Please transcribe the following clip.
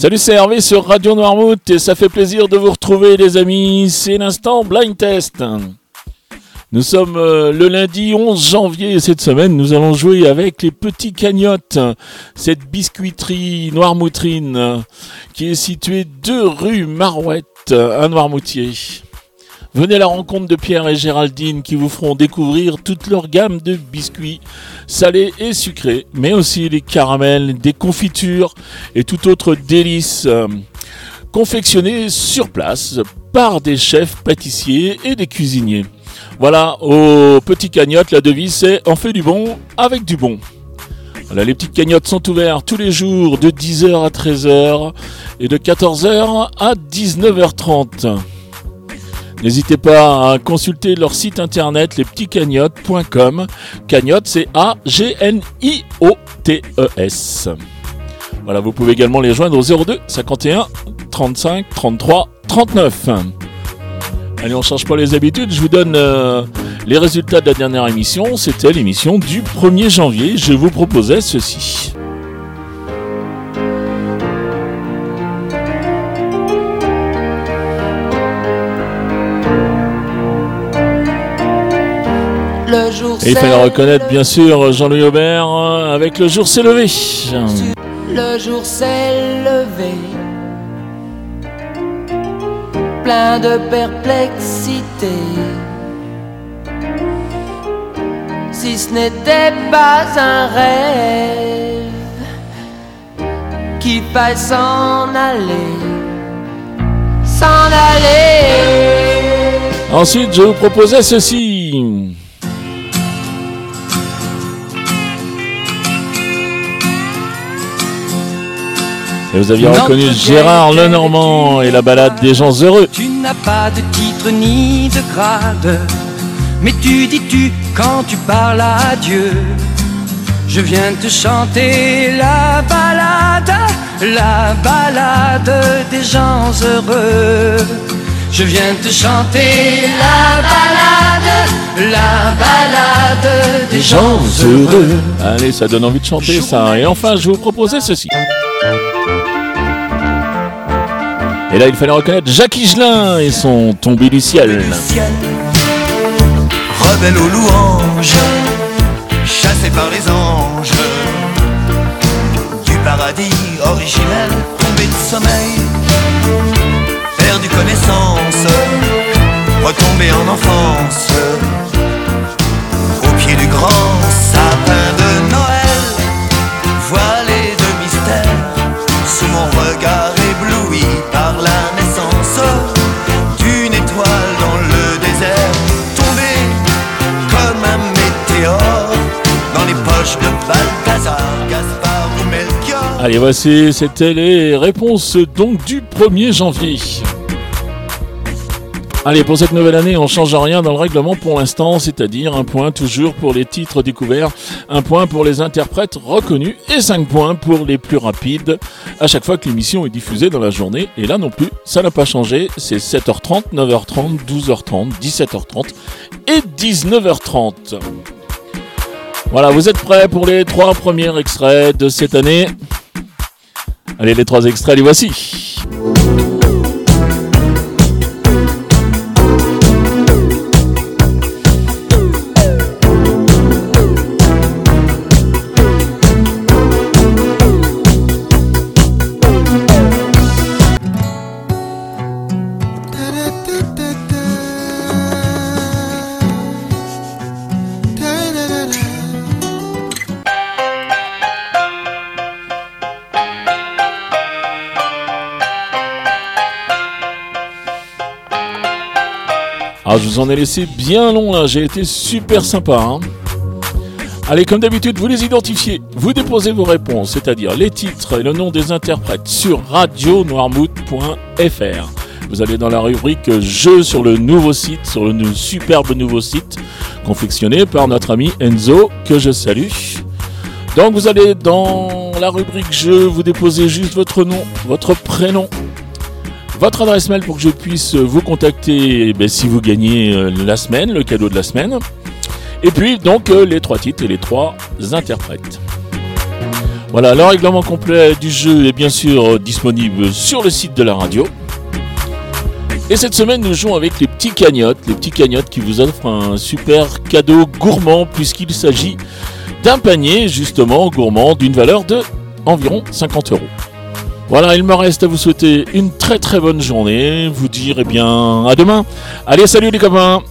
Salut, c'est Hervé sur Radio Noirmouth et ça fait plaisir de vous retrouver les amis. C'est l'instant blind test. Nous sommes euh, le lundi 11 janvier et cette semaine nous allons jouer avec les petits cagnottes. Cette biscuiterie noirmoutrine qui est située deux rue Marouette à Noirmoutier. Venez à la rencontre de Pierre et Géraldine qui vous feront découvrir toute leur gamme de biscuits salés et sucrés, mais aussi les caramels, des confitures et tout autre délice euh, confectionnés sur place par des chefs pâtissiers et des cuisiniers. Voilà, aux petits cagnottes, la devise c'est on fait du bon avec du bon. Les petites cagnottes sont ouvertes tous les jours de 10h à 13h et de 14h à 19h30. N'hésitez pas à consulter leur site internet lespetitscagnottes.com. Cagnotte, c'est A-G-N-I-O-T-E-S. Voilà, vous pouvez également les joindre au 02 51 35 33 39. Allez, on change pas les habitudes. Je vous donne euh, les résultats de la dernière émission. C'était l'émission du 1er janvier. Je vous proposais ceci. Et il fallait reconnaître bien sûr Jean-Louis Aubert euh, avec Le jour s'est levé. Le jour s'est levé, plein de perplexité. Si ce n'était pas un rêve qui aller, s'en aller. Ensuite, je vous proposais ceci. Et vous aviez reconnu Gérard Lenormand et la balade des gens heureux. Tu n'as pas de titre ni de grade, mais tu dis tu quand tu parles à Dieu. Je viens te chanter la balade, la balade des gens heureux. Je viens te chanter la balade, la balade des gens heureux. Allez, ça donne envie de chanter ça. Et enfin, je vous proposais ceci. Et là, il fallait reconnaître Jacques Higelin et son tombé du ciel. Rebelle aux louanges, chassé par les anges, du paradis originel, tombé de sommeil, perdu connaissance, retombé en enfance, au pied du grand Allez, voici, c'était les réponses donc du 1er janvier. Allez, pour cette nouvelle année, on change rien dans le règlement pour l'instant, c'est-à-dire un point toujours pour les titres découverts, un point pour les interprètes reconnus et 5 points pour les plus rapides à chaque fois que l'émission est diffusée dans la journée. Et là non plus, ça n'a pas changé, c'est 7h30, 9h30, 12h30, 17h30 et 19h30. Voilà, vous êtes prêts pour les trois premiers extraits de cette année? Allez, les trois extraits, les voici. Ah, je vous en ai laissé bien long là, j'ai été super sympa. hein. Allez, comme d'habitude, vous les identifiez, vous déposez vos réponses, c'est-à-dire les titres et le nom des interprètes sur radionoirmouth.fr. Vous allez dans la rubrique Jeux sur le nouveau site, sur le superbe nouveau site confectionné par notre ami Enzo, que je salue. Donc vous allez dans la rubrique Jeux, vous déposez juste votre nom, votre prénom, votre adresse mail pour que je puisse vous contacter eh ben, si vous gagnez euh, la semaine, le cadeau de la semaine. Et puis donc euh, les trois titres et les trois interprètes. Voilà, le règlement complet du jeu est bien sûr disponible sur le site de la radio. Et cette semaine, nous jouons avec les petits cagnottes, les petits cagnottes qui vous offrent un super cadeau gourmand puisqu'il s'agit d'un panier justement gourmand d'une valeur de environ 50 euros. Voilà, il me reste à vous souhaiter une très très bonne journée, vous dire eh bien à demain. Allez, salut les copains